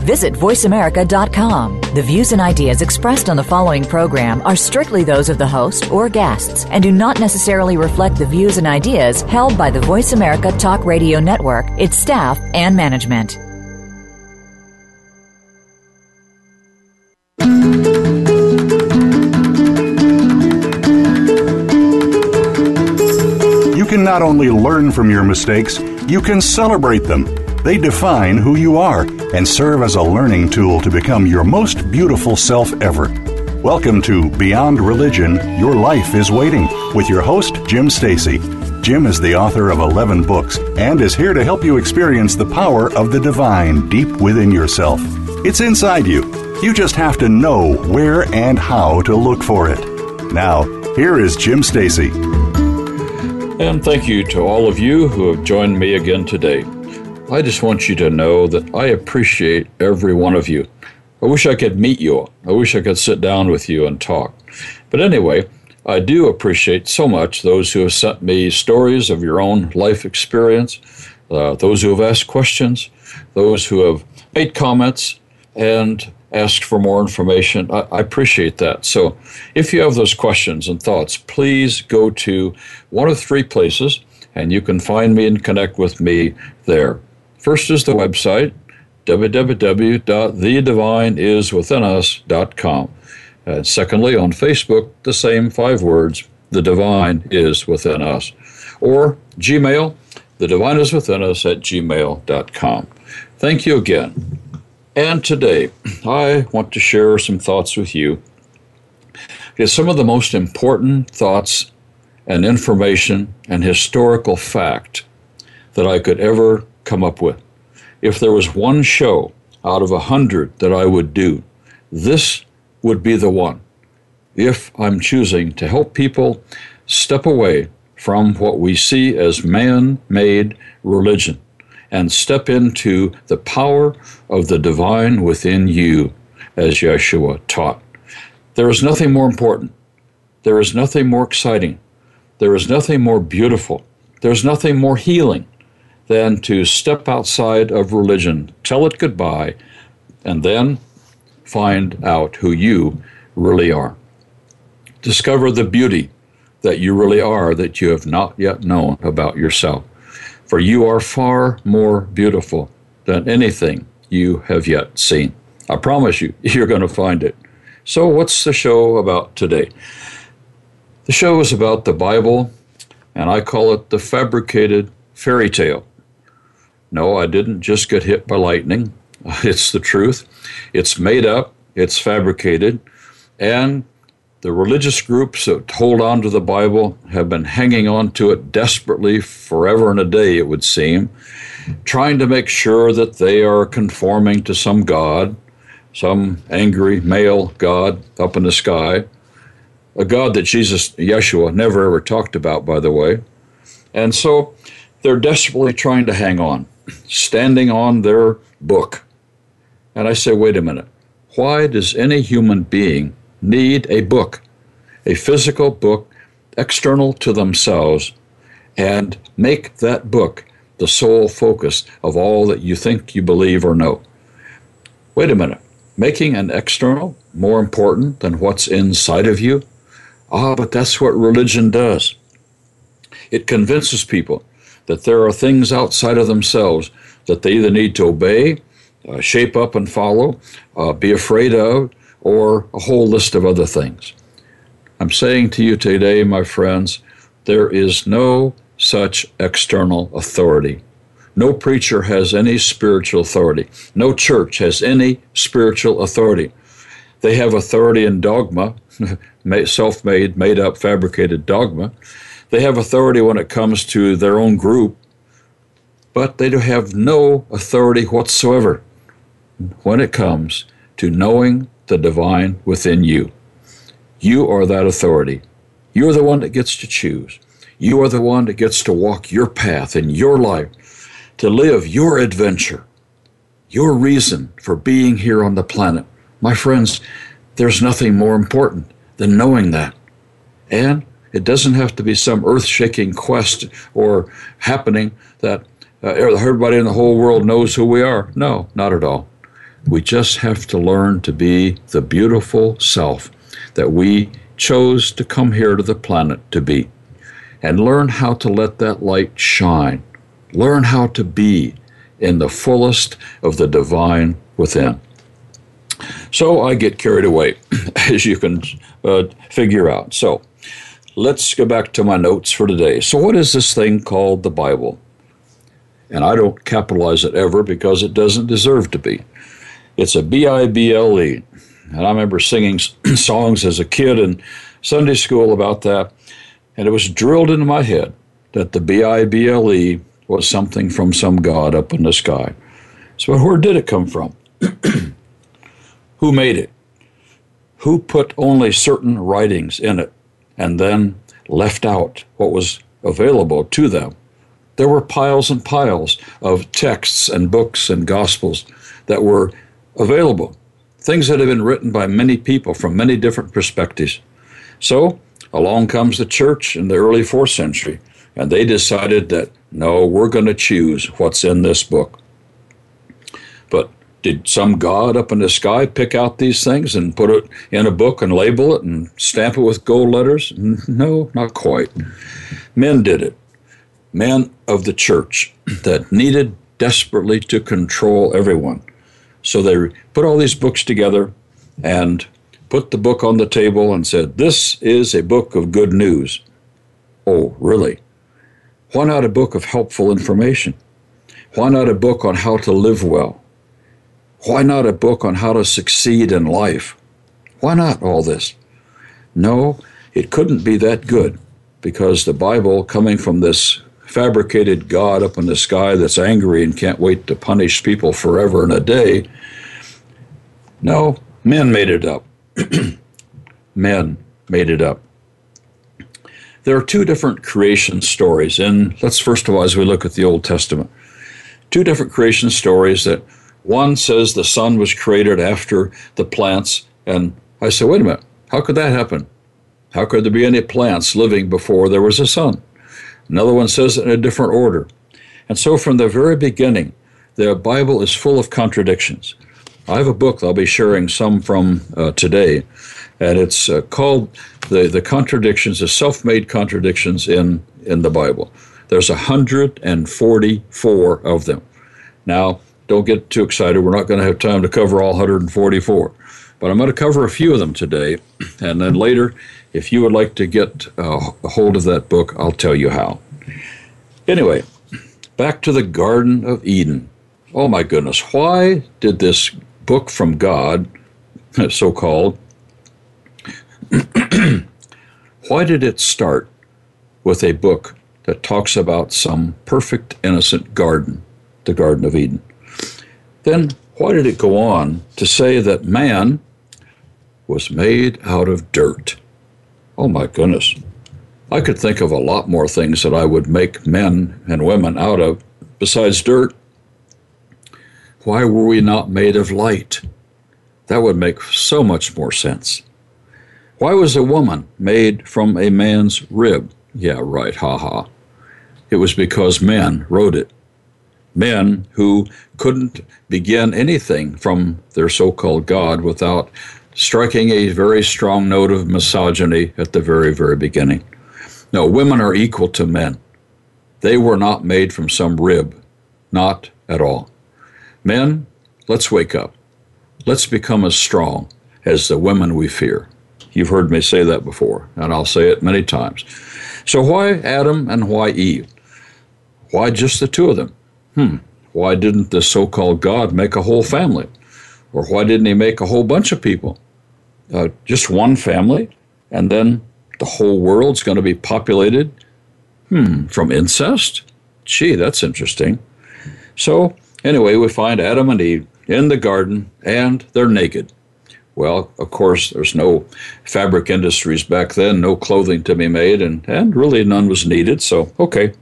Visit VoiceAmerica.com. The views and ideas expressed on the following program are strictly those of the host or guests and do not necessarily reflect the views and ideas held by the Voice America Talk Radio Network, its staff, and management. You can not only learn from your mistakes, you can celebrate them. They define who you are and serve as a learning tool to become your most beautiful self ever. Welcome to Beyond Religion Your Life is Waiting with your host, Jim Stacy. Jim is the author of 11 books and is here to help you experience the power of the divine deep within yourself. It's inside you. You just have to know where and how to look for it. Now, here is Jim Stacy. And thank you to all of you who have joined me again today. I just want you to know that I appreciate every one of you. I wish I could meet you. I wish I could sit down with you and talk. But anyway, I do appreciate so much those who have sent me stories of your own life experience, uh, those who have asked questions, those who have made comments, and asked for more information. I, I, appreciate that. So if you have those questions and thoughts, please go to one of three places and you can find me and connect with me there. First is the website, www.thedivineiswithinus.com. And secondly, on Facebook, the same five words, The Divine is Within Us. Or Gmail, The Divine is Within Us at gmail.com. Thank you again. And today, I want to share some thoughts with you. It's some of the most important thoughts and information and historical fact that I could ever come up with. If there was one show out of a hundred that I would do, this would be the one. If I'm choosing to help people step away from what we see as man made religion and step into the power of the divine within you, as Yeshua taught. There is nothing more important. There is nothing more exciting. There is nothing more beautiful. There's nothing more healing than to step outside of religion, tell it goodbye, and then find out who you really are. Discover the beauty that you really are that you have not yet known about yourself for you are far more beautiful than anything you have yet seen. I promise you, you're going to find it. So, what's the show about today? The show is about the Bible, and I call it the fabricated fairy tale. No, I didn't just get hit by lightning. It's the truth. It's made up, it's fabricated, and the religious groups that hold on to the Bible have been hanging on to it desperately forever and a day, it would seem, trying to make sure that they are conforming to some God, some angry male God up in the sky, a God that Jesus, Yeshua, never ever talked about, by the way. And so they're desperately trying to hang on, standing on their book. And I say, wait a minute. Why does any human being need a book, a physical book external to themselves, and make that book the sole focus of all that you think you believe or know. Wait a minute. Making an external more important than what's inside of you? Ah, but that's what religion does. It convinces people that there are things outside of themselves that they either need to obey, uh, shape up and follow, uh, be afraid of, or a whole list of other things. I'm saying to you today, my friends, there is no such external authority. No preacher has any spiritual authority. No church has any spiritual authority. They have authority in dogma, self made, made up, fabricated dogma. They have authority when it comes to their own group, but they do have no authority whatsoever when it comes to knowing the divine within you. You are that authority. You're the one that gets to choose. You are the one that gets to walk your path in your life, to live your adventure. your reason for being here on the planet. My friends, there's nothing more important than knowing that. And it doesn't have to be some earth shaking quest or happening that uh, everybody in the whole world knows who we are. No, not at all. We just have to learn to be the beautiful self that we chose to come here to the planet to be and learn how to let that light shine. Learn how to be in the fullest of the divine within. So I get carried away, as you can uh, figure out. So let's go back to my notes for today. So, what is this thing called the Bible? And I don't capitalize it ever because it doesn't deserve to be. It's a B I B L E. And I remember singing songs as a kid in Sunday school about that. And it was drilled into my head that the B I B L E was something from some God up in the sky. So, where did it come from? Who made it? Who put only certain writings in it and then left out what was available to them? There were piles and piles of texts and books and gospels that were available, things that had been written by many people from many different perspectives. So, along comes the church in the early fourth century, and they decided that no, we're going to choose what's in this book. Did some God up in the sky pick out these things and put it in a book and label it and stamp it with gold letters? No, not quite. Men did it. Men of the church that needed desperately to control everyone. So they put all these books together and put the book on the table and said, This is a book of good news. Oh, really? Why not a book of helpful information? Why not a book on how to live well? Why not a book on how to succeed in life? Why not all this? No, it couldn't be that good because the Bible, coming from this fabricated God up in the sky that's angry and can't wait to punish people forever and a day, no, men made it up. men made it up. There are two different creation stories, and let's first of all, as we look at the Old Testament, two different creation stories that one says the sun was created after the plants, and I say, wait a minute, how could that happen? How could there be any plants living before there was a sun? Another one says it in a different order. And so from the very beginning, the Bible is full of contradictions. I have a book I'll be sharing some from uh, today and it's uh, called the the contradictions, the self-made contradictions in in the Bible. There's 144 of them. Now, don't get too excited. We're not going to have time to cover all 144, but I'm going to cover a few of them today, and then later, if you would like to get uh, a hold of that book, I'll tell you how. Anyway, back to the Garden of Eden. Oh my goodness, why did this book from God, so called, Why did it start with a book that talks about some perfect, innocent garden, the Garden of Eden? Then why did it go on to say that man was made out of dirt? Oh my goodness. I could think of a lot more things that I would make men and women out of besides dirt. Why were we not made of light? That would make so much more sense. Why was a woman made from a man's rib? Yeah, right, ha ha. It was because men wrote it. Men who couldn't begin anything from their so called God without striking a very strong note of misogyny at the very, very beginning. No, women are equal to men. They were not made from some rib, not at all. Men, let's wake up. Let's become as strong as the women we fear. You've heard me say that before, and I'll say it many times. So, why Adam and why Eve? Why just the two of them? Hmm, why didn't the so called God make a whole family? Or why didn't he make a whole bunch of people? Uh, just one family, and then the whole world's going to be populated? Hmm, from incest? Gee, that's interesting. So, anyway, we find Adam and Eve in the garden, and they're naked. Well, of course, there's no fabric industries back then, no clothing to be made, and, and really none was needed, so okay.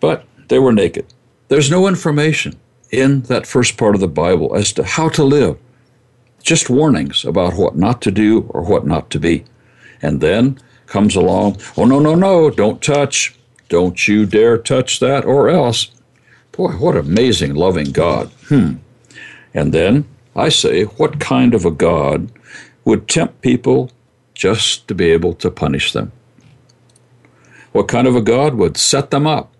But they were naked. There's no information in that first part of the Bible as to how to live. Just warnings about what not to do or what not to be. And then comes along, oh, no, no, no, don't touch. Don't you dare touch that or else. Boy, what amazing, loving God. Hmm. And then I say, what kind of a God would tempt people just to be able to punish them? What kind of a God would set them up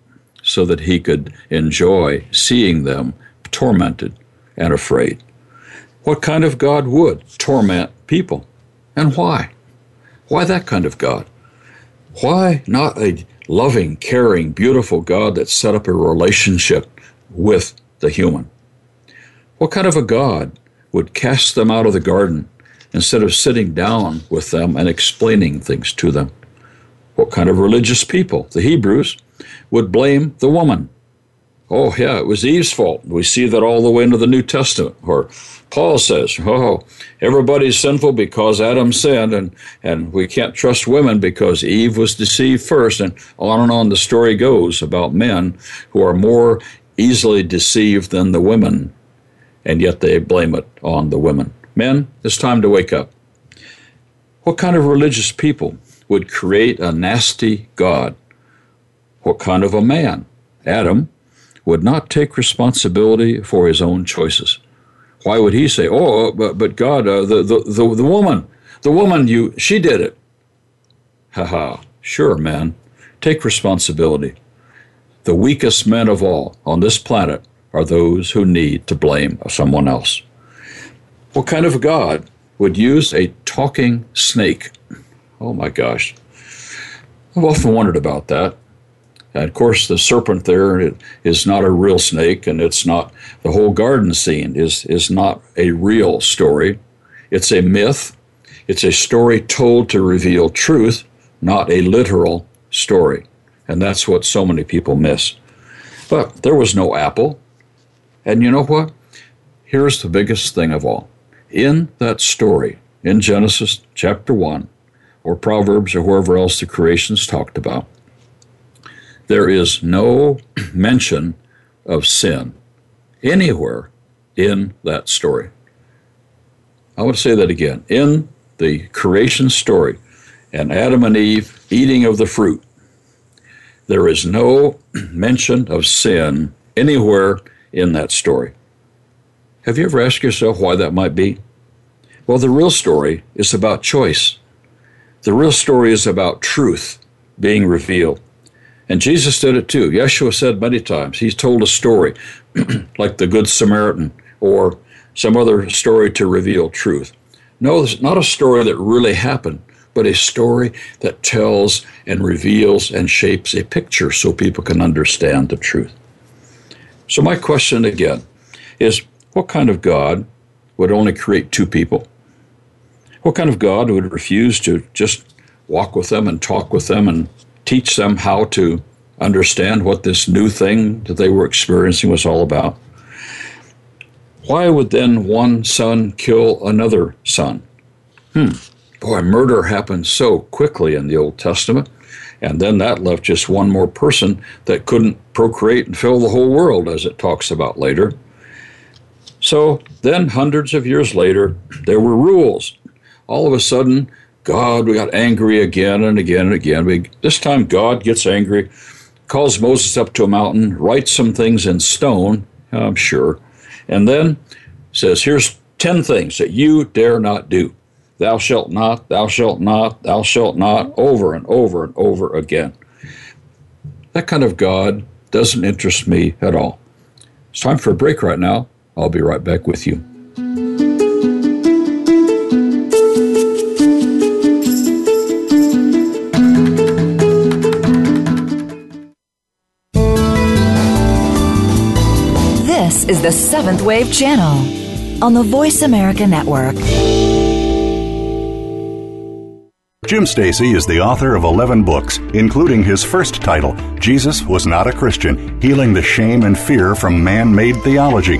so that he could enjoy seeing them tormented and afraid? What kind of God would torment people? And why? Why that kind of God? Why not a loving, caring, beautiful God that set up a relationship with the human? What kind of a God would cast them out of the garden instead of sitting down with them and explaining things to them? What kind of religious people, the Hebrews, would blame the woman? Oh, yeah, it was Eve's fault. We see that all the way into the New Testament, where Paul says, oh, everybody's sinful because Adam sinned, and, and we can't trust women because Eve was deceived first. And on and on the story goes about men who are more easily deceived than the women, and yet they blame it on the women. Men, it's time to wake up. What kind of religious people would create a nasty God. What kind of a man? Adam would not take responsibility for his own choices. Why would he say, "Oh, but, but God, uh, the, the the the woman, the woman, you she did it"? Ha ha! Sure, man, take responsibility. The weakest men of all on this planet are those who need to blame someone else. What kind of a God would use a talking snake Oh my gosh. I've often wondered about that. And of course, the serpent there is not a real snake, and it's not the whole garden scene is is not a real story. It's a myth. It's a story told to reveal truth, not a literal story. And that's what so many people miss. But there was no apple. And you know what? Here's the biggest thing of all. In that story, in Genesis chapter 1, or Proverbs or wherever else the creation's talked about, there is no mention of sin anywhere in that story. I want to say that again. In the creation story and Adam and Eve eating of the fruit, there is no mention of sin anywhere in that story. Have you ever asked yourself why that might be? Well, the real story is about choice. The real story is about truth being revealed. And Jesus did it too. Yeshua said many times, He's told a story like the Good Samaritan or some other story to reveal truth. No, it's not a story that really happened, but a story that tells and reveals and shapes a picture so people can understand the truth. So, my question again is what kind of God would only create two people? What kind of God would refuse to just walk with them and talk with them and teach them how to understand what this new thing that they were experiencing was all about? Why would then one son kill another son? Hmm. Boy, murder happened so quickly in the Old Testament. And then that left just one more person that couldn't procreate and fill the whole world, as it talks about later. So then, hundreds of years later, there were rules all of a sudden, God, we got angry again and again and again. We, this time, God gets angry, calls Moses up to a mountain, writes some things in stone, I'm sure, and then says, Here's 10 things that you dare not do. Thou shalt not, thou shalt not, thou shalt not, over and over and over again. That kind of God doesn't interest me at all. It's time for a break right now. I'll be right back with you. Is the Seventh Wave Channel on the Voice America Network. Jim Stacy is the author of 11 books, including his first title, Jesus Was Not a Christian Healing the Shame and Fear from Man Made Theology.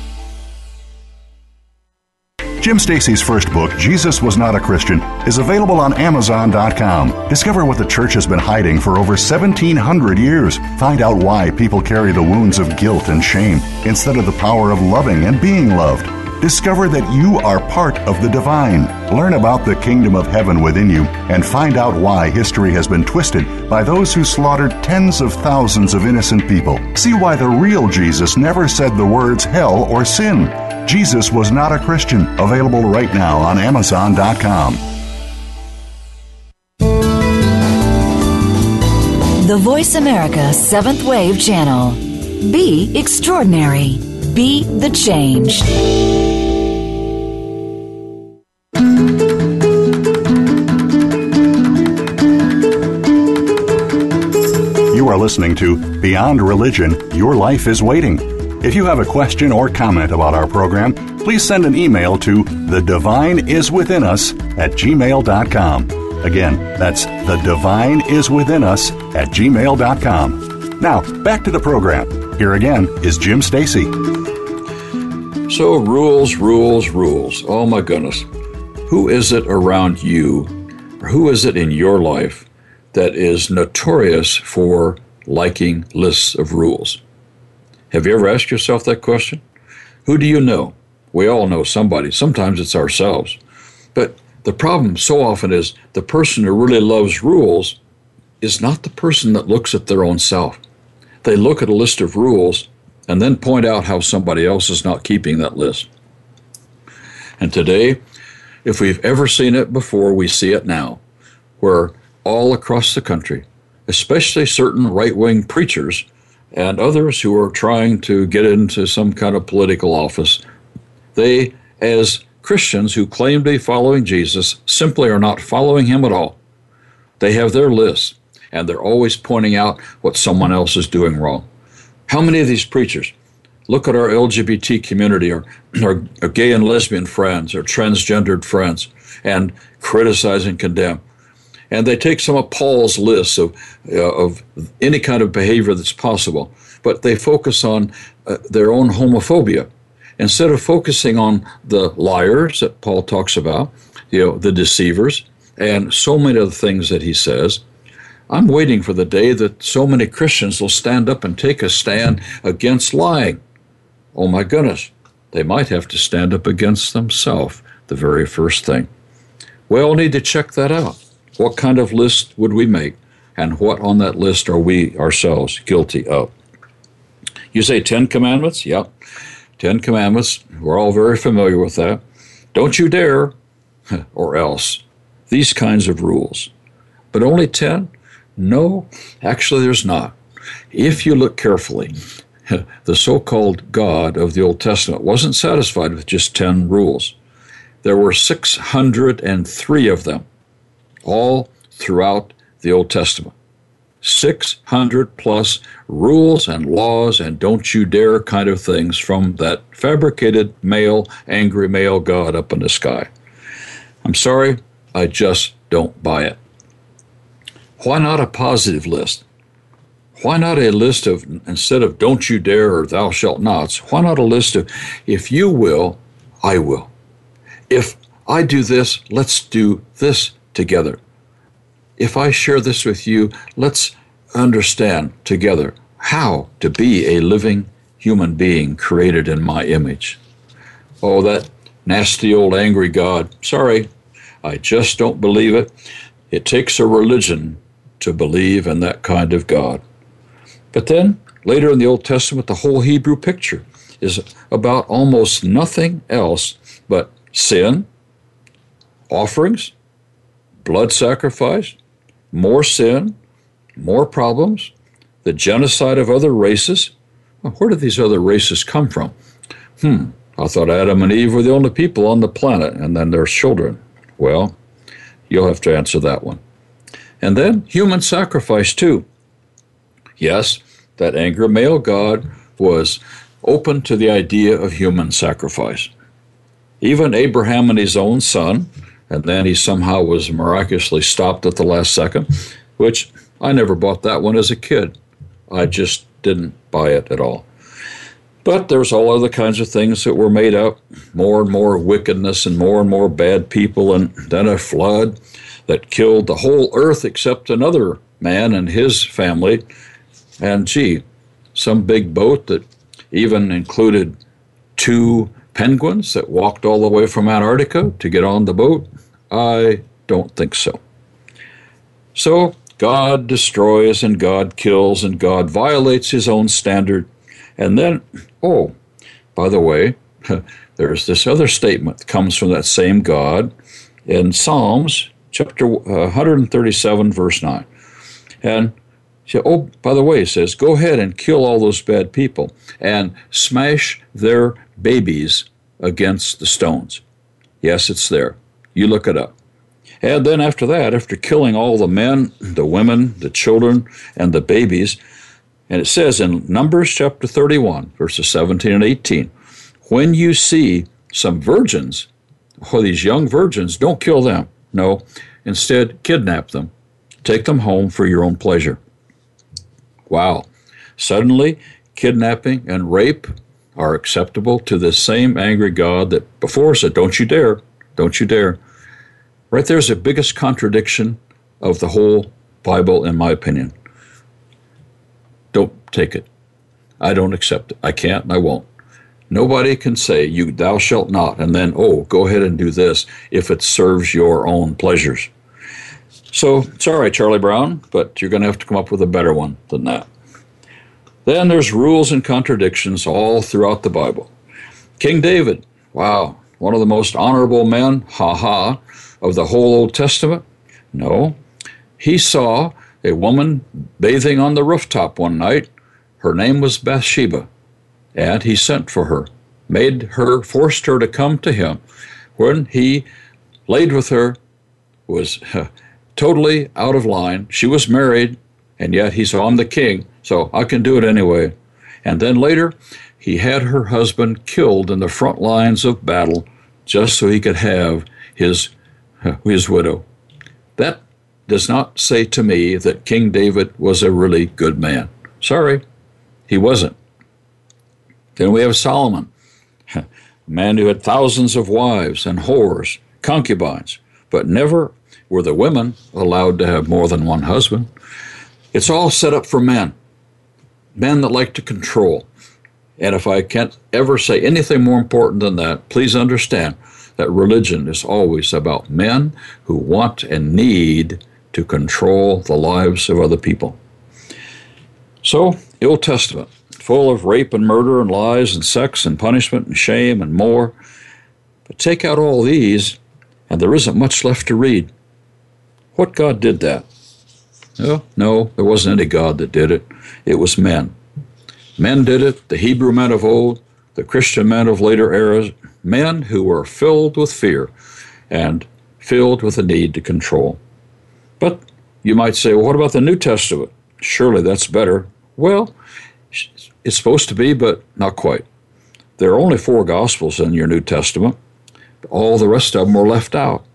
Jim Stacy's first book, Jesus Was Not a Christian, is available on Amazon.com. Discover what the church has been hiding for over 1,700 years. Find out why people carry the wounds of guilt and shame instead of the power of loving and being loved. Discover that you are part of the divine. Learn about the kingdom of heaven within you and find out why history has been twisted by those who slaughtered tens of thousands of innocent people. See why the real Jesus never said the words hell or sin. Jesus Was Not a Christian, available right now on Amazon.com. The Voice America Seventh Wave Channel. Be extraordinary. Be the change. You are listening to Beyond Religion Your Life is Waiting. If you have a question or comment about our program, please send an email to the divine is within us at gmail.com. Again, that's the divine is within us at gmail.com. Now, back to the program. Here again is Jim Stacy. So, rules, rules, rules. Oh my goodness. Who is it around you, or who is it in your life that is notorious for liking lists of rules? Have you ever asked yourself that question? Who do you know? We all know somebody. Sometimes it's ourselves. But the problem so often is the person who really loves rules is not the person that looks at their own self. They look at a list of rules and then point out how somebody else is not keeping that list. And today, if we've ever seen it before, we see it now, where all across the country, especially certain right wing preachers and others who are trying to get into some kind of political office, they, as Christians who claim to be following Jesus, simply are not following him at all. They have their lists, and they're always pointing out what someone else is doing wrong. How many of these preachers look at our LGBT community or our, gay and lesbian friends or transgendered friends and criticize and condemn? And they take some of Paul's lists of, uh, of any kind of behavior that's possible, but they focus on uh, their own homophobia instead of focusing on the liars that Paul talks about, you know, the deceivers, and so many of the things that he says. I'm waiting for the day that so many Christians will stand up and take a stand against lying. Oh my goodness, they might have to stand up against themselves, the very first thing. We all need to check that out. What kind of list would we make? And what on that list are we ourselves guilty of? You say 10 commandments? Yep. 10 commandments. We're all very familiar with that. Don't you dare, or else. These kinds of rules. But only 10? No, actually, there's not. If you look carefully, the so called God of the Old Testament wasn't satisfied with just 10 rules. There were 603 of them all throughout the Old Testament. 600 plus rules and laws and don't you dare kind of things from that fabricated male, angry male God up in the sky. I'm sorry, I just don't buy it. Why not a positive list? Why not a list of, instead of don't you dare or thou shalt nots, why not a list of if you will, I will? If I do this, let's do this together. If I share this with you, let's understand together how to be a living human being created in my image. Oh, that nasty old angry God. Sorry, I just don't believe it. It takes a religion to believe in that kind of God. But then, later in the Old Testament, the whole Hebrew picture is about almost nothing else but sin, offerings, blood sacrifice, more sin, more problems, the genocide of other races. Well, where did these other races come from? Hmm, I thought Adam and Eve were the only people on the planet, and then their children. Well, you'll have to answer that one. And then human sacrifice, too. Yes, that angry male god was open to the idea of human sacrifice. Even Abraham and his own son, and then he somehow was miraculously stopped at the last second, which I never bought that one as a kid. I just didn't buy it at all. But there's all other kinds of things that were made up, more and more wickedness and more and more bad people, and then a flood that killed the whole earth except another man and his family. And gee, some big boat that even included two penguins that walked all the way from Antarctica to get on the boat? I don't think so. So, God destroys and God kills and God violates his own standard. And then, oh, by the way, there's this other statement that comes from that same God in Psalms chapter 137, uh, verse 9. And oh, by the way, he says, go ahead and kill all those bad people and smash their babies against the stones. Yes, it's there. You look it up. And then after that, after killing all the men, the women, the children, and the babies, and it says in Numbers chapter 31, verses 17 and 18, when you see some virgins, or these young virgins, don't kill them. No, instead, kidnap them. Take them home for your own pleasure. Wow. Suddenly, kidnapping and rape are acceptable to this same angry God that before said, Don't you dare, don't you dare. Right there's the biggest contradiction of the whole Bible, in my opinion. Don't take it. I don't accept it. I can't and I won't. Nobody can say, You thou shalt not, and then, oh, go ahead and do this if it serves your own pleasures. So sorry, Charlie Brown, but you're going to have to come up with a better one than that. Then there's rules and contradictions all throughout the Bible. King David, wow, one of the most honorable men, ha ha, of the whole Old Testament? No. He saw a woman bathing on the rooftop one night. Her name was Bathsheba, and he sent for her, made her, forced her to come to him. When he laid with her, was totally out of line. She was married, and yet he said, I'm the king, so I can do it anyway. And then later, he had her husband killed in the front lines of battle just so he could have his, his widow. That does not say to me that King David was a really good man. Sorry, he wasn't. Then we have Solomon, a man who had thousands of wives and whores, concubines, but never were the women allowed to have more than one husband. It's all set up for men, men that like to control. And if I can't ever say anything more important than that, please understand that religion is always about men who want and need to control the lives of other people. So, the Old Testament, full of rape and murder and lies and sex and punishment and shame and more. But take out all these, and there isn't much left to read. What God did that? No, no, there wasn't any God that did it. It was men. Men did it, the Hebrew men of old, the Christian men of later eras, men who were filled with fear and filled with a need to control. But you might say, well, what about the New Testament? Surely that's better. Well, it's supposed to be, but not quite. There are only four Gospels in your New Testament. All the rest of them were left out.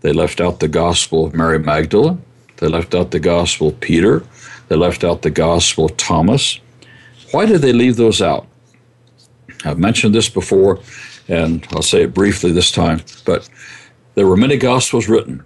They left out the gospel of Mary Magdalene. They left out the gospel of Peter. They left out the gospel of Thomas. Why did they leave those out? I've mentioned this before, and I'll say it briefly this time, but there were many gospels written,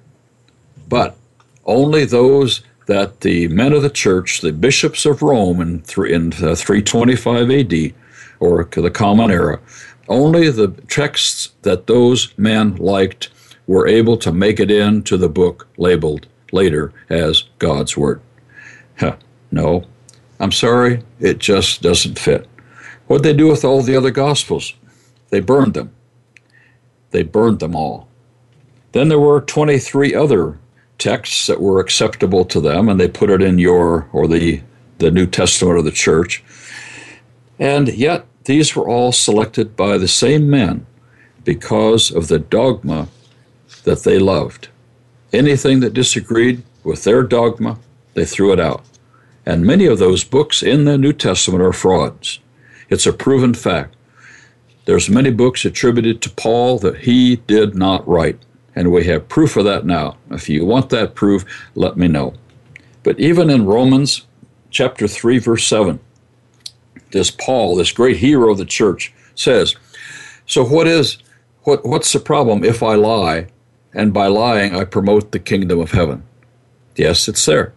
but only those that the men of the church, the bishops of Rome in, in uh, 325 AD, or the Common Era, only the texts that those men liked were able to make it into the book labeled later as God's Word. No, I'm sorry, it just doesn't fit. What'd they do with all the other Gospels? They burned them. They burned them all. Then there were 23 other texts that were acceptable to them, and they put it in your or the, the New Testament of the church. And yet, these were all selected by the same men because of the dogma that they loved. Anything that disagreed with their dogma, they threw it out. And many of those books in the New Testament are frauds. It's a proven fact. There's many books attributed to Paul that he did not write, and we have proof of that now. If you want that proof, let me know. But even in Romans chapter 3 verse 7, this Paul, this great hero of the church, says, "So what is what what's the problem if I lie and by lying I promote the kingdom of heaven?" Yes, it's there.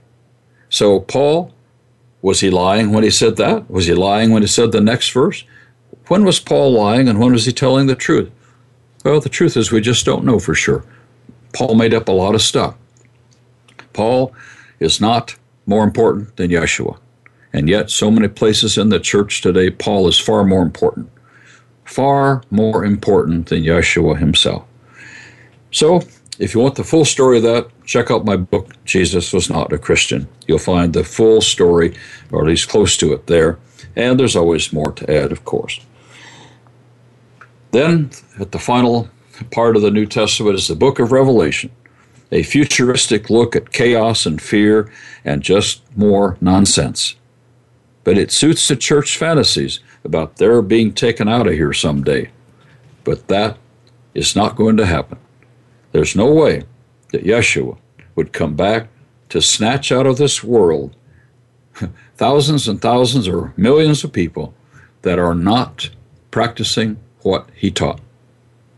So Paul was he lying when he said that? Was he lying when he said the next verse? When was Paul lying and when was he telling the truth? Well, the truth is we just don't know for sure. Paul made up a lot of stuff. Paul is not more important than Yeshua. And yet, so many places in the church today, Paul is far more important. Far more important than Yeshua himself. So, if you want the full story of that, check out my book, Jesus Was Not a Christian. You'll find the full story, or at least close to it, there. And there's always more to add, of course. Then, at the final part of the New Testament is the book of Revelation, a futuristic look at chaos and fear and just more nonsense. But it suits the church fantasies about their being taken out of here someday. But that is not going to happen. There's no way that Yeshua would come back to snatch out of this world thousands and thousands or millions of people that are not practicing what he taught.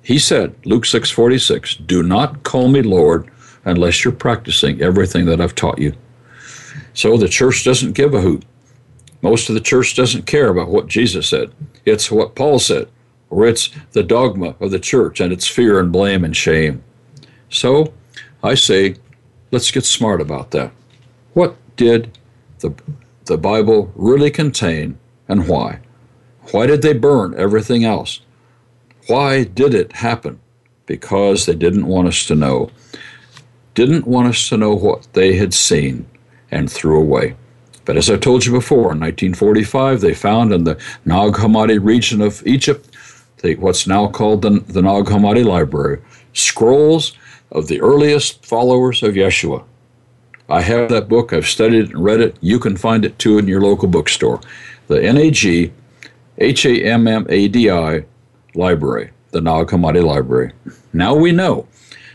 He said, Luke 6:46, "Do not call me Lord unless you're practicing everything that I've taught you." So the church doesn't give a hoot. Most of the church doesn't care about what Jesus said. It's what Paul said, or it's the dogma of the church and it's fear and blame and shame. So I say, let's get smart about that. What did the, the Bible really contain and why? Why did they burn everything else? Why did it happen? Because they didn't want us to know. Didn't want us to know what they had seen and threw away. But as I told you before, in 1945, they found in the Nag Hammadi region of Egypt, the, what's now called the, the Nag Hammadi Library, scrolls of the earliest followers of Yeshua. I have that book. I've studied it and read it. You can find it too in your local bookstore. The NAG H A M M A D I Library, the Nag Hammadi Library. Now we know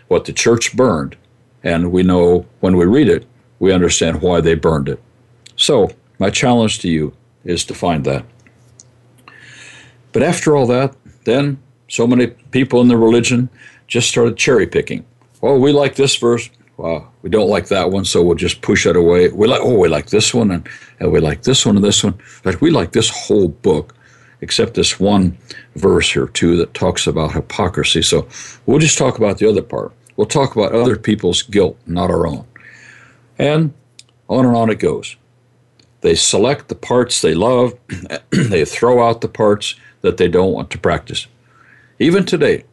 what the church burned, and we know when we read it, we understand why they burned it. So, my challenge to you is to find that. But after all that, then so many people in the religion just started cherry picking. Oh, we like this verse. Well, we don't like that one, so we'll just push it away. We like, oh, we like this one, and, and we like this one and this one. But we like this whole book, except this one verse here too that talks about hypocrisy. So we'll just talk about the other part. We'll talk about other people's guilt, not our own. And on and on it goes. They select the parts they love, they throw out the parts that they don't want to practice. Even today,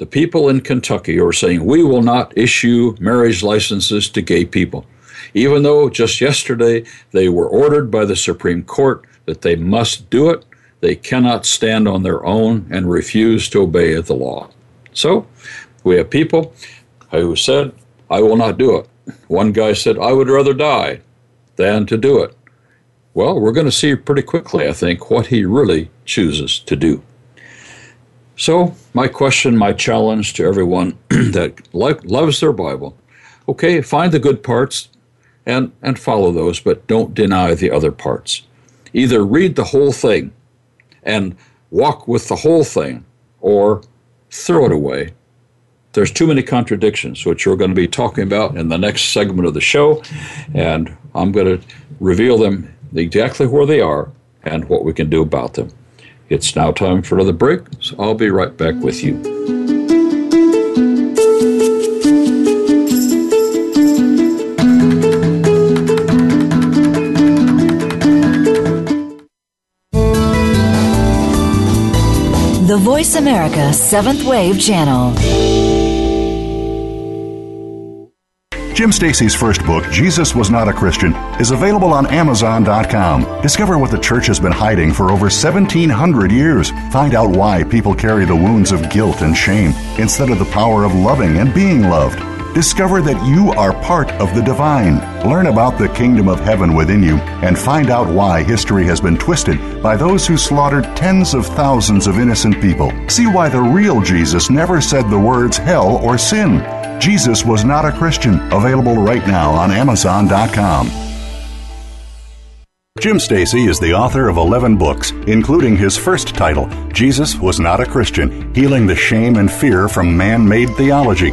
the people in Kentucky are saying we will not issue marriage licenses to gay people, even though just yesterday they were ordered by the Supreme Court that they must do it. They cannot stand on their own and refuse to obey the law. So we have people who said, I will not do it. One guy said, I would rather die than to do it. Well, we're going to see pretty quickly, I think, what he really chooses to do. So, my question, my challenge to everyone that loves their Bible okay, find the good parts and, and follow those, but don't deny the other parts. Either read the whole thing and walk with the whole thing, or throw it away. There's too many contradictions, which we're going to be talking about in the next segment of the show, and I'm going to reveal them exactly where they are and what we can do about them. It's now time for another break, so I'll be right back with you. The Voice America Seventh Wave Channel. Jim Stacy's first book, Jesus Was Not a Christian, is available on Amazon.com. Discover what the church has been hiding for over 1,700 years. Find out why people carry the wounds of guilt and shame instead of the power of loving and being loved. Discover that you are part of the divine. Learn about the kingdom of heaven within you and find out why history has been twisted by those who slaughtered tens of thousands of innocent people. See why the real Jesus never said the words hell or sin. Jesus was not a Christian. Available right now on Amazon.com. Jim Stacy is the author of 11 books, including his first title, Jesus Was Not a Christian Healing the Shame and Fear from Man Made Theology.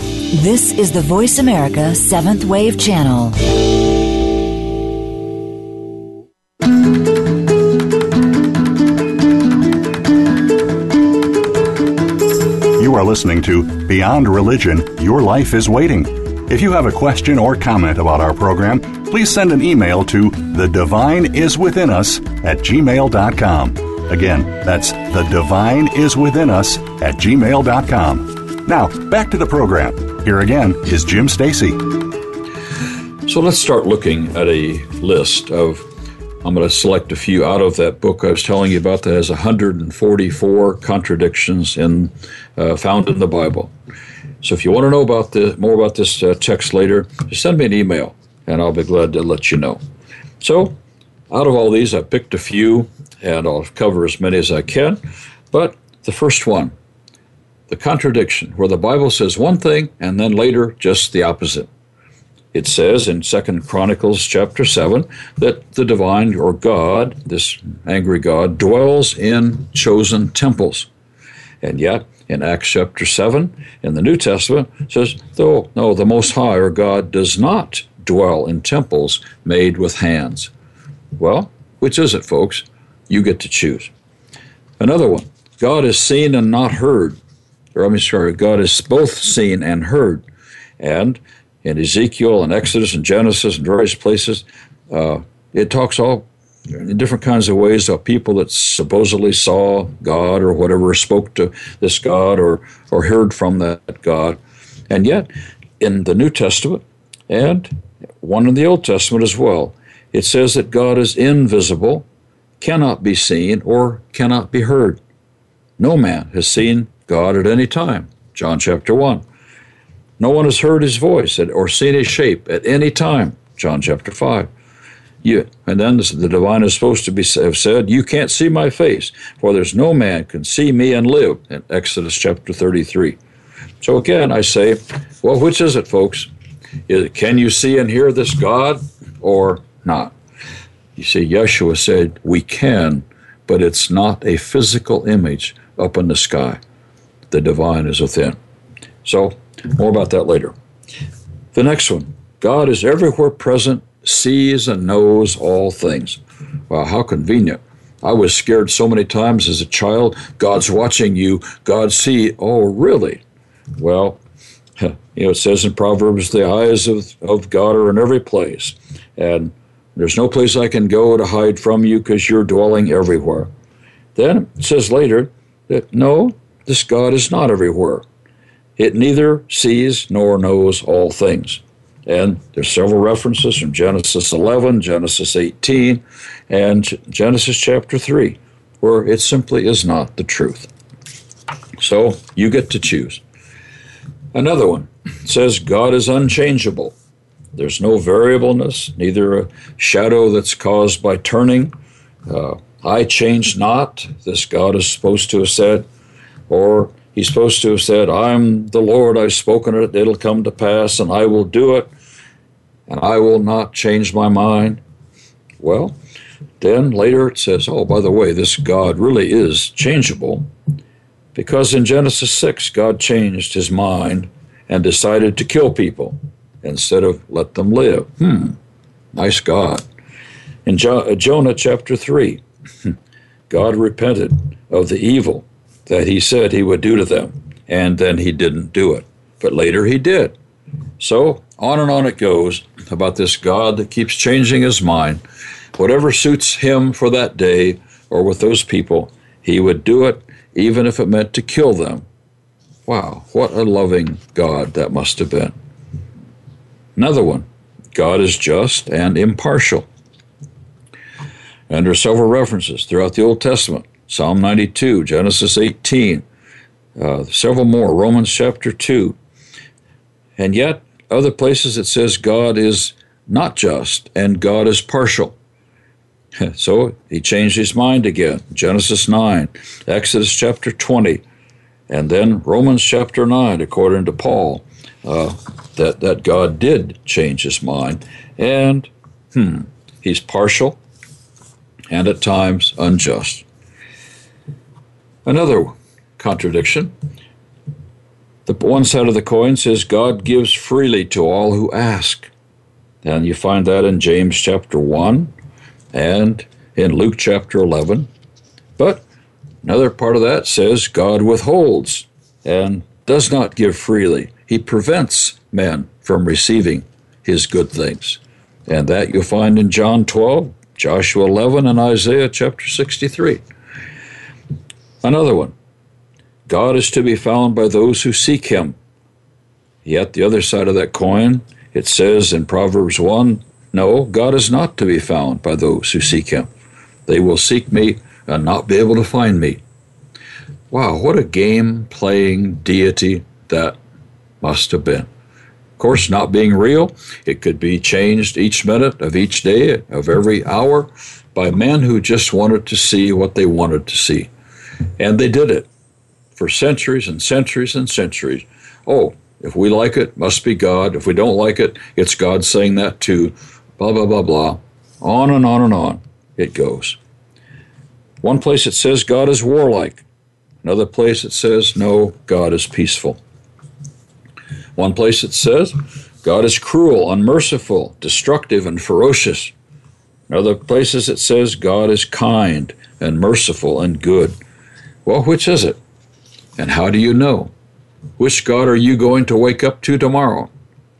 This is the Voice America Seventh Wave Channel. You are listening to Beyond Religion Your Life is Waiting. If you have a question or comment about our program, please send an email to the divine is within us at gmail.com. Again, that's the divine is within us at gmail.com. Now, back to the program. Here again is Jim Stacy. So let's start looking at a list of. I'm going to select a few out of that book I was telling you about that has 144 contradictions in uh, found in the Bible. So if you want to know about the more about this uh, text later, just send me an email, and I'll be glad to let you know. So, out of all these, I picked a few, and I'll cover as many as I can. But the first one the contradiction, where the Bible says one thing and then later just the opposite. It says in Second Chronicles chapter 7 that the divine or God, this angry God, dwells in chosen temples. And yet, in Acts chapter 7 in the New Testament, says, though, no, the Most High or God does not dwell in temples made with hands. Well, which is it, folks? You get to choose. Another one God is seen and not heard or I'm sorry, God is both seen and heard. And in Ezekiel and Exodus and Genesis and various places, uh, it talks all in different kinds of ways of people that supposedly saw God or whatever, spoke to this God or, or heard from that God. And yet, in the New Testament and one in the Old Testament as well, it says that God is invisible, cannot be seen, or cannot be heard. No man has seen God at any time. John chapter 1. No one has heard his voice or seen his shape at any time. John chapter 5. You, and then the divine is supposed to be have said, "You can't see my face, for there's no man can see me and live." In Exodus chapter 33. So again, I say, well, which is it, folks? Is, can you see and hear this God or not? You see, Yeshua said we can, but it's not a physical image up in the sky the divine is within. So, more about that later. The next one God is everywhere present, sees and knows all things. Wow, how convenient. I was scared so many times as a child. God's watching you. God see. Oh, really? Well, you know, it says in Proverbs, the eyes of, of God are in every place. And there's no place I can go to hide from you because you're dwelling everywhere. Then it says later that no, this God is not everywhere. It neither sees nor knows all things. And there's several references from Genesis 11, Genesis 18, and Genesis chapter 3, where it simply is not the truth. So you get to choose. Another one says God is unchangeable. There's no variableness, neither a shadow that's caused by turning. Uh, I change not, this God is supposed to have said. Or he's supposed to have said, I'm the Lord, I've spoken it, it'll come to pass, and I will do it, and I will not change my mind. Well, then later it says, oh, by the way, this God really is changeable, because in Genesis 6, God changed his mind and decided to kill people instead of let them live. Hmm, nice God. In jo- Jonah chapter 3, God repented of the evil that he said he would do to them, and then he didn't do it. But later he did. So on and on it goes about this God that keeps changing his mind. Whatever suits him for that day or with those people, he would do it even if it meant to kill them. Wow, what a loving God that must have been. Another one God is just and impartial. And there are several references throughout the Old Testament Psalm 92, Genesis 18, uh, several more, Romans chapter 2. And yet, other places it says God is not just and God is partial. So he changed his mind again. Genesis 9, Exodus chapter 20, and then Romans chapter 9, according to Paul, uh, that, that God did change his mind. And, hmm, he's partial and at times unjust. Another contradiction. The one side of the coin says God gives freely to all who ask. And you find that in James chapter 1 and in Luke chapter 11. But another part of that says God withholds and does not give freely. He prevents men from receiving his good things. And that you'll find in John 12, Joshua 11, and Isaiah chapter 63. Another one God is to be found by those who seek him. Yet the other side of that coin, it says in Proverbs 1 no, God is not to be found by those who seek him. They will seek me and not be able to find me. Wow, what a game playing deity that must have been. Of course, not being real, it could be changed each minute of each day, of every hour, by men who just wanted to see what they wanted to see. And they did it for centuries and centuries and centuries. Oh, if we like it, must be God. If we don't like it, it's God saying that too blah, blah, blah, blah. On and on and on it goes. One place it says God is warlike. Another place it says, no, God is peaceful. One place it says, God is cruel, unmerciful, destructive, and ferocious. In other places it says, God is kind and merciful and good. Well, which is it? And how do you know? Which God are you going to wake up to tomorrow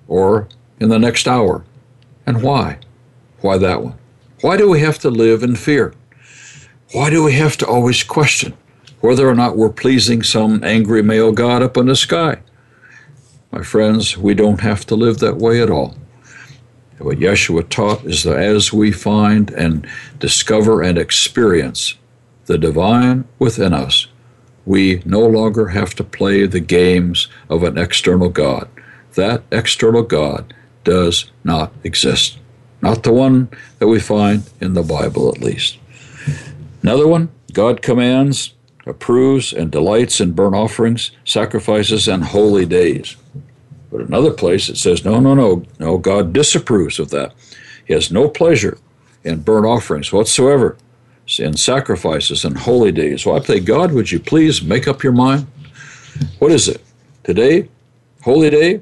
or in the next hour? And why? Why that one? Why do we have to live in fear? Why do we have to always question whether or not we're pleasing some angry male God up in the sky? My friends, we don't have to live that way at all. What Yeshua taught is that as we find and discover and experience the divine within us, we no longer have to play the games of an external God. That external God does not exist. Not the one that we find in the Bible, at least. Another one God commands, approves, and delights in burnt offerings, sacrifices, and holy days. But another place it says, no, no, no, no, God disapproves of that. He has no pleasure in burnt offerings whatsoever, in sacrifices and holy days. Well, I pray, God, would you please make up your mind? What is it? Today, holy day?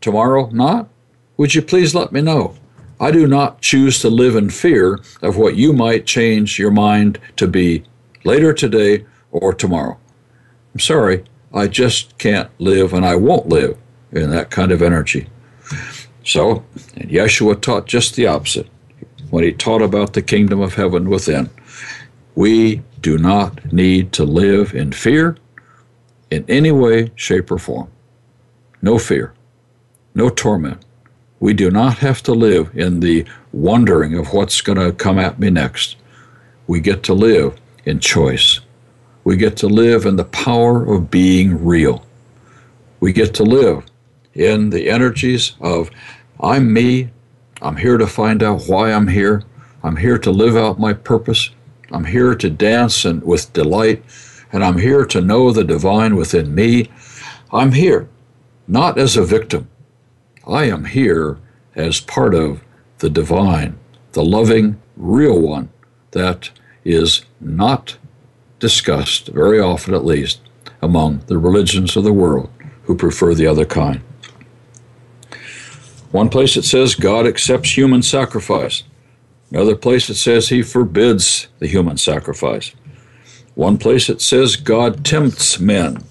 Tomorrow, not? Would you please let me know? I do not choose to live in fear of what you might change your mind to be later today or tomorrow. I'm sorry, I just can't live and I won't live in that kind of energy. So, and Yeshua taught just the opposite when he taught about the kingdom of heaven within. We do not need to live in fear in any way, shape, or form. No fear, no torment, we do not have to live in the wondering of what's going to come at me next. We get to live in choice. We get to live in the power of being real. We get to live in the energies of I'm me. I'm here to find out why I'm here. I'm here to live out my purpose. I'm here to dance and with delight, and I'm here to know the divine within me. I'm here not as a victim, I am here as part of the divine, the loving, real one that is not discussed, very often at least, among the religions of the world who prefer the other kind. One place it says God accepts human sacrifice. Another place it says he forbids the human sacrifice. One place it says God tempts men.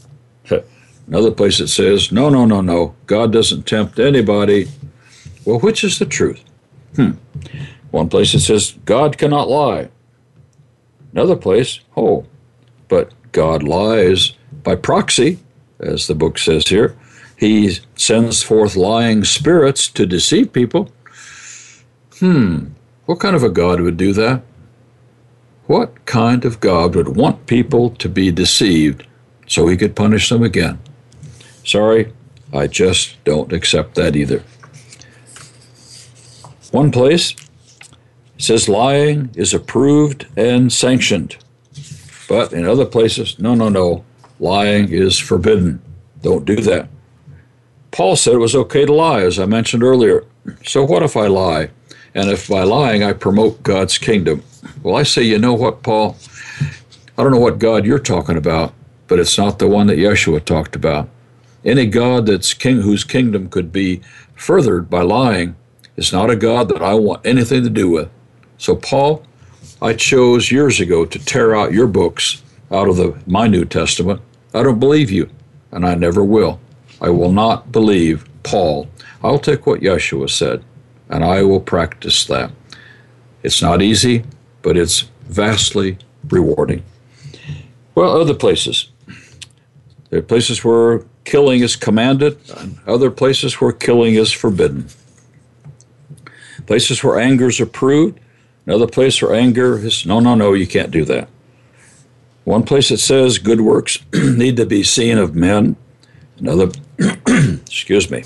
Another place it says, no, no, no, no, God doesn't tempt anybody. Well, which is the truth? Hmm. One place it says, God cannot lie. Another place, oh, but God lies by proxy, as the book says here. He sends forth lying spirits to deceive people. Hmm, what kind of a God would do that? What kind of God would want people to be deceived so he could punish them again? Sorry, I just don't accept that either. One place says lying is approved and sanctioned. But in other places, no, no, no, lying is forbidden. Don't do that. Paul said it was okay to lie, as I mentioned earlier. So what if I lie? And if by lying I promote God's kingdom? Well, I say, you know what, Paul? I don't know what God you're talking about, but it's not the one that Yeshua talked about. Any God that's king whose kingdom could be furthered by lying is not a God that I want anything to do with. So, Paul, I chose years ago to tear out your books out of the, my New Testament. I don't believe you, and I never will. I will not believe Paul. I'll take what Yeshua said, and I will practice that. It's not easy, but it's vastly rewarding. Well, other places. There are places where killing is commanded, and other places where killing is forbidden. Places where anger is approved, another place where anger is no, no, no, you can't do that. One place it says good works need to be seen of men. Another, excuse me,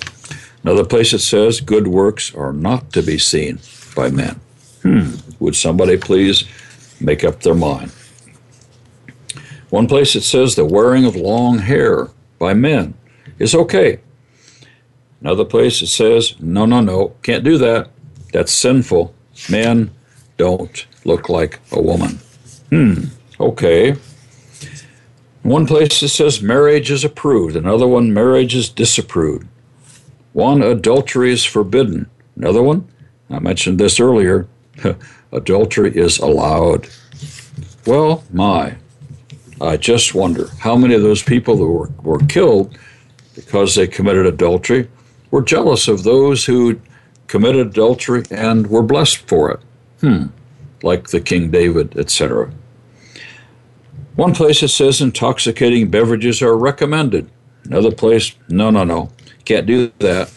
another place it says good works are not to be seen by men. Hmm. Would somebody please make up their mind? One place it says the wearing of long hair by men is okay. Another place it says, no, no, no, can't do that. That's sinful. Men don't look like a woman. Hmm, okay. One place it says marriage is approved, another one, marriage is disapproved. One, adultery is forbidden. Another one, I mentioned this earlier, adultery is allowed. Well, my, I just wonder how many of those people that were, were killed because they committed adultery were jealous of those who committed adultery and were blessed for it. Hmm, like the King David, etc. One place it says intoxicating beverages are recommended. Another place, no, no, no, can't do that.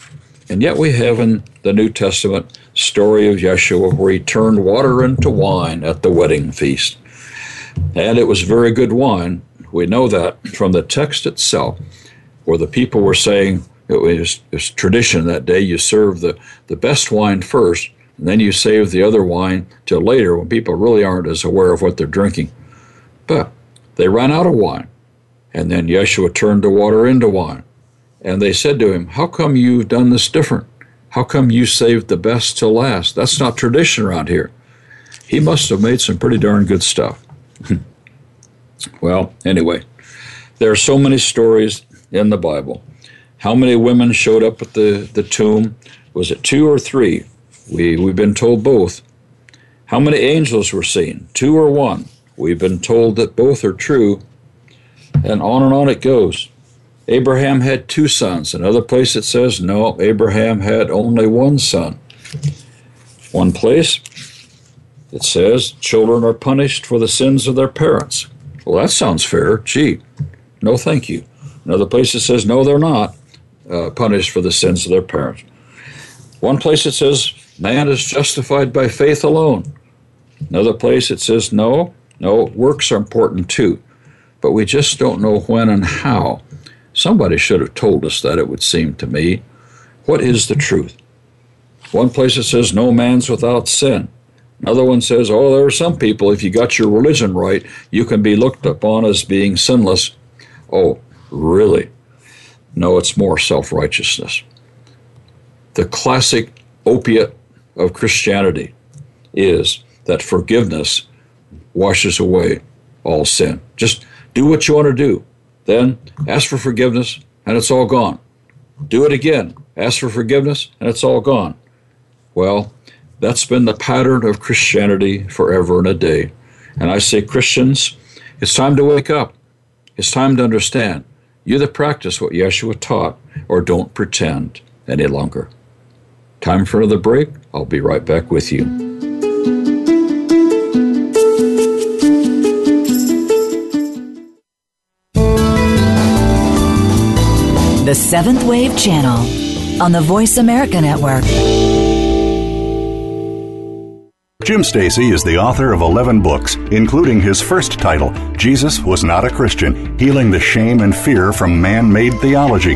And yet we have in the New Testament story of Yeshua where he turned water into wine at the wedding feast. And it was very good wine. We know that from the text itself, where the people were saying it was, it was tradition that day you serve the, the best wine first, and then you save the other wine till later when people really aren't as aware of what they're drinking. But they ran out of wine. And then Yeshua turned the water into wine. And they said to him, How come you've done this different? How come you saved the best till last? That's not tradition around here. He must have made some pretty darn good stuff. well, anyway, there are so many stories in the Bible. How many women showed up at the, the tomb? Was it two or three? We, we've been told both. How many angels were seen? Two or one? We've been told that both are true. And on and on it goes. Abraham had two sons. Another place it says, no, Abraham had only one son. One place it says, children are punished for the sins of their parents. Well, that sounds fair. Gee, no thank you. Another place it says, no, they're not uh, punished for the sins of their parents. One place it says, man is justified by faith alone. Another place it says, no, no, works are important too, but we just don't know when and how. Somebody should have told us that, it would seem to me. What is the truth? One place it says, no man's without sin. Another one says, oh, there are some people, if you got your religion right, you can be looked upon as being sinless. Oh, really? No, it's more self righteousness. The classic opiate of Christianity is that forgiveness washes away all sin. Just do what you want to do. Then ask for forgiveness, and it's all gone. Do it again. Ask for forgiveness, and it's all gone. Well, that's been the pattern of Christianity forever and a day. And I say, Christians, it's time to wake up. It's time to understand. You either practice what Yeshua taught or don't pretend any longer. Time for another break. I'll be right back with you. The Seventh Wave Channel on the Voice America Network. Jim Stacy is the author of 11 books, including his first title, Jesus Was Not a Christian Healing the Shame and Fear from Man Made Theology.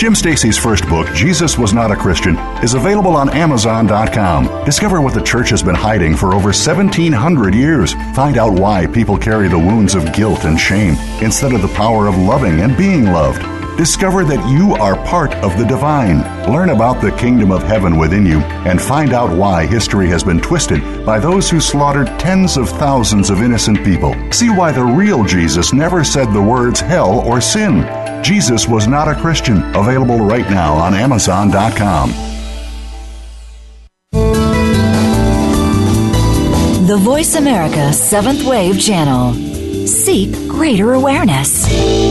Jim Stacy's first book, Jesus Was Not a Christian, is available on Amazon.com. Discover what the church has been hiding for over 1,700 years. Find out why people carry the wounds of guilt and shame instead of the power of loving and being loved. Discover that you are part of the divine. Learn about the kingdom of heaven within you and find out why history has been twisted by those who slaughtered tens of thousands of innocent people. See why the real Jesus never said the words hell or sin. Jesus was not a Christian. Available right now on Amazon.com. The Voice America Seventh Wave Channel. Seek greater awareness.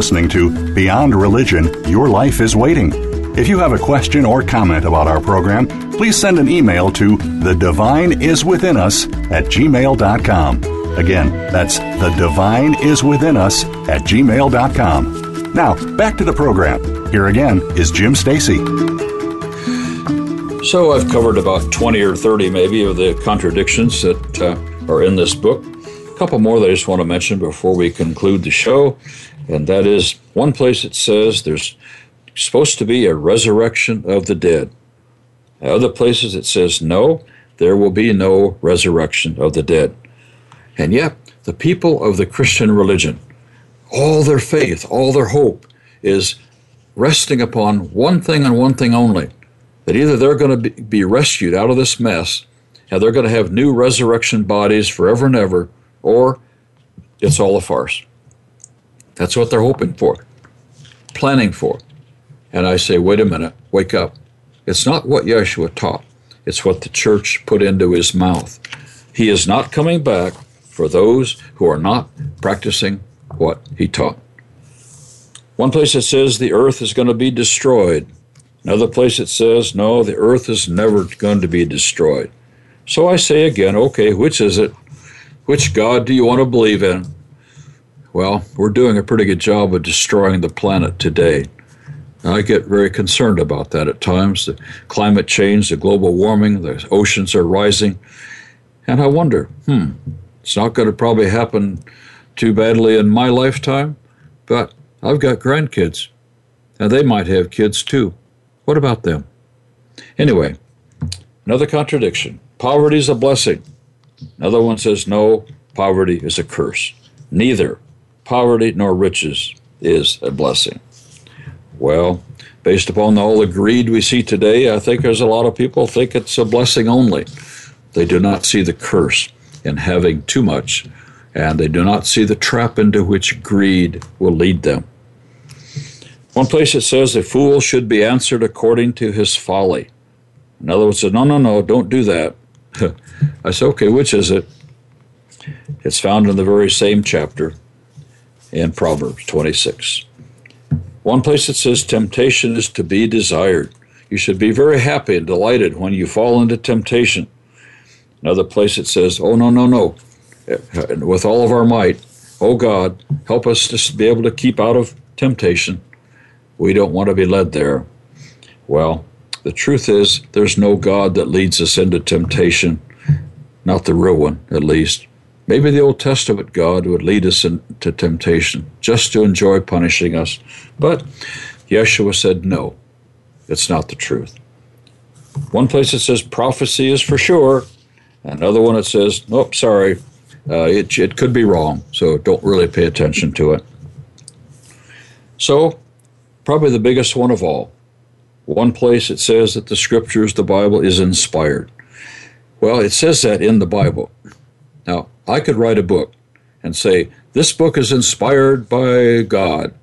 Listening to Beyond Religion Your Life is Waiting. If you have a question or comment about our program, please send an email to the divine is within us at gmail.com. Again, that's the divine is within us at gmail.com. Now, back to the program. Here again is Jim Stacy. So I've covered about 20 or 30 maybe of the contradictions that uh, are in this book. Couple more that I just want to mention before we conclude the show, and that is one place it says there's supposed to be a resurrection of the dead. Other places it says no, there will be no resurrection of the dead. And yet, the people of the Christian religion, all their faith, all their hope is resting upon one thing and one thing only that either they're going to be rescued out of this mess and they're going to have new resurrection bodies forever and ever, or it's all a farce. That's what they're hoping for, planning for. And I say, wait a minute, wake up. It's not what Yeshua taught, it's what the church put into his mouth. He is not coming back for those who are not practicing what he taught. One place it says the earth is going to be destroyed. Another place it says, no, the earth is never going to be destroyed. So I say again, okay, which is it? Which God do you want to believe in? Well, we're doing a pretty good job of destroying the planet today. I get very concerned about that at times. The climate change, the global warming, the oceans are rising. And I wonder, hmm, it's not going to probably happen too badly in my lifetime, but I've got grandkids, and they might have kids too. What about them? Anyway, another contradiction. Poverty is a blessing. Another one says, no, poverty is a curse. Neither poverty nor riches is a blessing. Well, based upon all the greed we see today, I think there's a lot of people think it's a blessing only. They do not see the curse in having too much, and they do not see the trap into which greed will lead them. One place it says a fool should be answered according to his folly. Another one says, no, no, no, don't do that. I said, okay, which is it? It's found in the very same chapter in Proverbs 26. One place it says temptation is to be desired. You should be very happy and delighted when you fall into temptation. Another place it says, oh, no, no, no. With all of our might, oh God, help us to be able to keep out of temptation. We don't want to be led there. Well, the truth is, there's no God that leads us into temptation, not the real one, at least. Maybe the Old Testament God would lead us into temptation just to enjoy punishing us. But Yeshua said, no, it's not the truth. One place it says prophecy is for sure, another one it says, nope, sorry, uh, it, it could be wrong, so don't really pay attention to it. So, probably the biggest one of all. One place it says that the scriptures, the Bible, is inspired. Well, it says that in the Bible. Now, I could write a book and say, This book is inspired by God.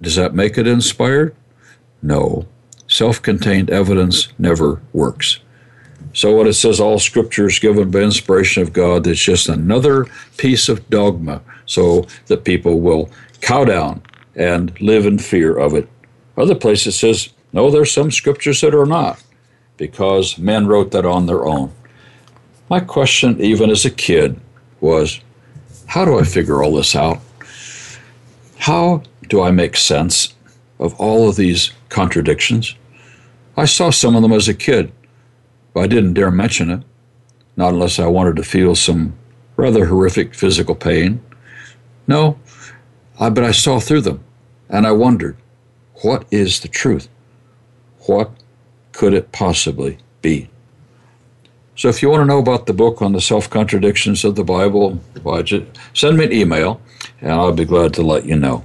Does that make it inspired? No. Self contained evidence never works. So when it says all scripture is given by inspiration of God, it's just another piece of dogma so that people will cow down and live in fear of it. Other places says, no, there's some scriptures that are not, because men wrote that on their own. My question, even as a kid, was how do I figure all this out? How do I make sense of all of these contradictions? I saw some of them as a kid. I didn't dare mention it, not unless I wanted to feel some rather horrific physical pain. No, I, but I saw through them, and I wondered, what is the truth? What could it possibly be? So, if you want to know about the book on the self contradictions of the Bible, send me an email, and I'll be glad to let you know.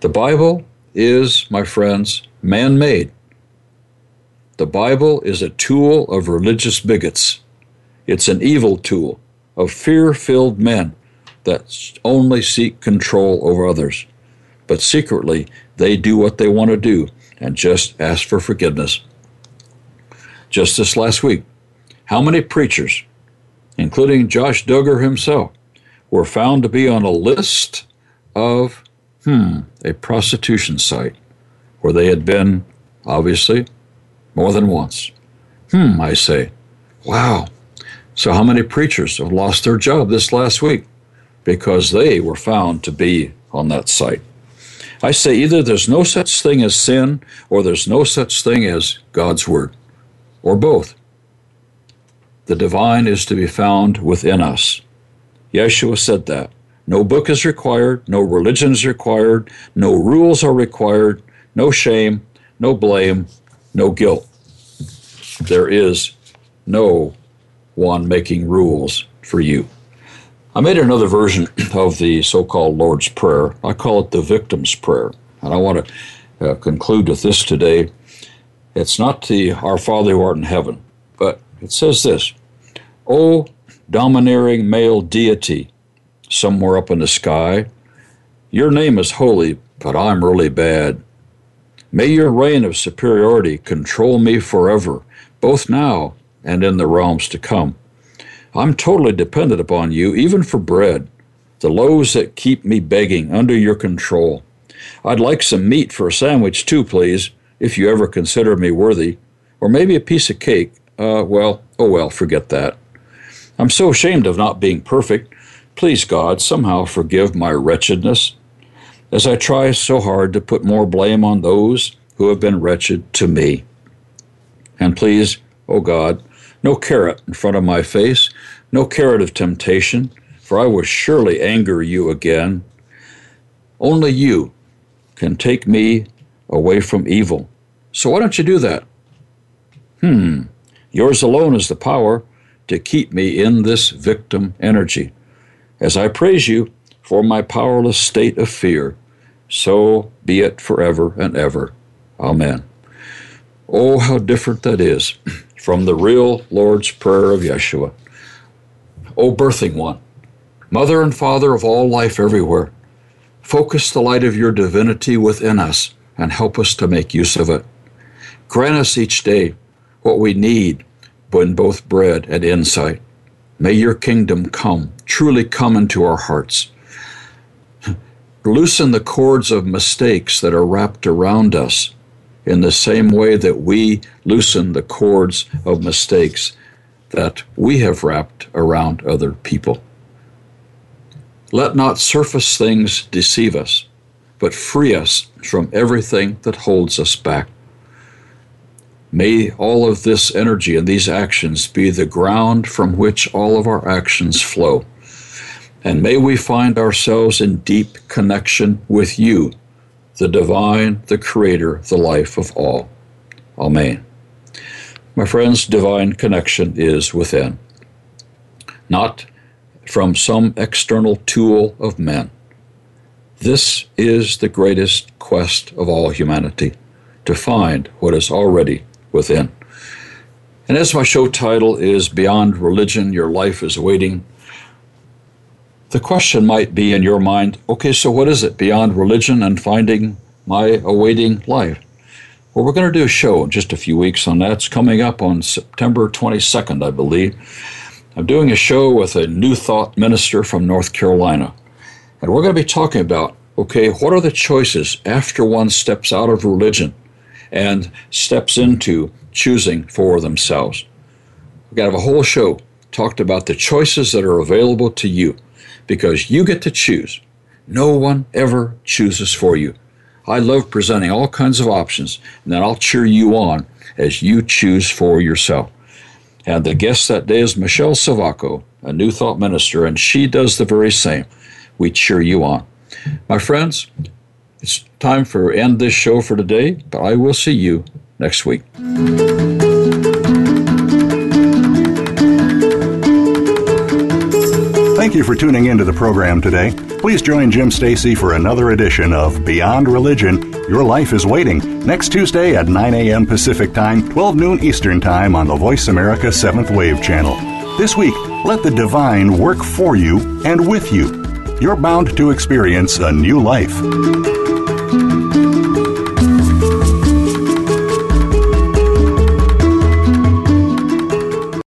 The Bible is, my friends, man made. The Bible is a tool of religious bigots. It's an evil tool of fear filled men that only seek control over others. But secretly, they do what they want to do and just ask for forgiveness. Just this last week, how many preachers, including Josh Duggar himself, were found to be on a list of, hmm, a prostitution site where they had been, obviously, more than once. Hmm, I say. Wow. So, how many preachers have lost their job this last week because they were found to be on that site? I say either there's no such thing as sin or there's no such thing as God's Word, or both. The divine is to be found within us. Yeshua said that. No book is required, no religion is required, no rules are required, no shame, no blame, no guilt. There is no one making rules for you. I made another version of the so called Lord's Prayer. I call it the Victim's Prayer. And I want to uh, conclude with this today. It's not the Our Father who art in heaven, but it says this O domineering male deity somewhere up in the sky, your name is holy, but I'm really bad. May your reign of superiority control me forever, both now and in the realms to come. I'm totally dependent upon you, even for bread, the loaves that keep me begging under your control. I'd like some meat for a sandwich too, please, if you ever consider me worthy, or maybe a piece of cake. Uh, well, oh well, forget that. I'm so ashamed of not being perfect. Please, God, somehow forgive my wretchedness as I try so hard to put more blame on those who have been wretched to me. And please, O oh God, no carrot in front of my face, no carrot of temptation, for I will surely anger you again. Only you can take me away from evil. So why don't you do that? Hmm, yours alone is the power to keep me in this victim energy. As I praise you for my powerless state of fear, so be it forever and ever. Amen. Oh, how different that is from the real Lord's Prayer of Yeshua. O birthing one, mother and father of all life everywhere, focus the light of your divinity within us and help us to make use of it. Grant us each day what we need in both bread and insight. May your kingdom come, truly come into our hearts. Loosen the cords of mistakes that are wrapped around us in the same way that we loosen the cords of mistakes that we have wrapped around other people. Let not surface things deceive us, but free us from everything that holds us back. May all of this energy and these actions be the ground from which all of our actions flow. And may we find ourselves in deep connection with you, the divine, the creator, the life of all. Amen. My friends, divine connection is within. Not from some external tool of men. This is the greatest quest of all humanity to find what is already within. And as my show title is Beyond Religion, Your Life is Waiting, the question might be in your mind okay, so what is it beyond religion and finding my awaiting life? Well, we're going to do a show in just a few weeks on that. It's coming up on September 22nd, I believe. I'm doing a show with a New Thought minister from North Carolina. And we're going to be talking about okay, what are the choices after one steps out of religion and steps into choosing for themselves? We're going to have a whole show talked about the choices that are available to you because you get to choose. No one ever chooses for you. I love presenting all kinds of options, and then I'll cheer you on as you choose for yourself. And the guest that day is Michelle Silvaco, a New Thought minister, and she does the very same. We cheer you on. My friends, it's time for end this show for today, but I will see you next week. Thank you for tuning into the program today. Please join Jim Stacy for another edition of Beyond Religion. Your life is waiting next Tuesday at 9 a.m. Pacific Time, 12 noon Eastern Time on the Voice America 7th Wave channel. This week, let the divine work for you and with you. You're bound to experience a new life.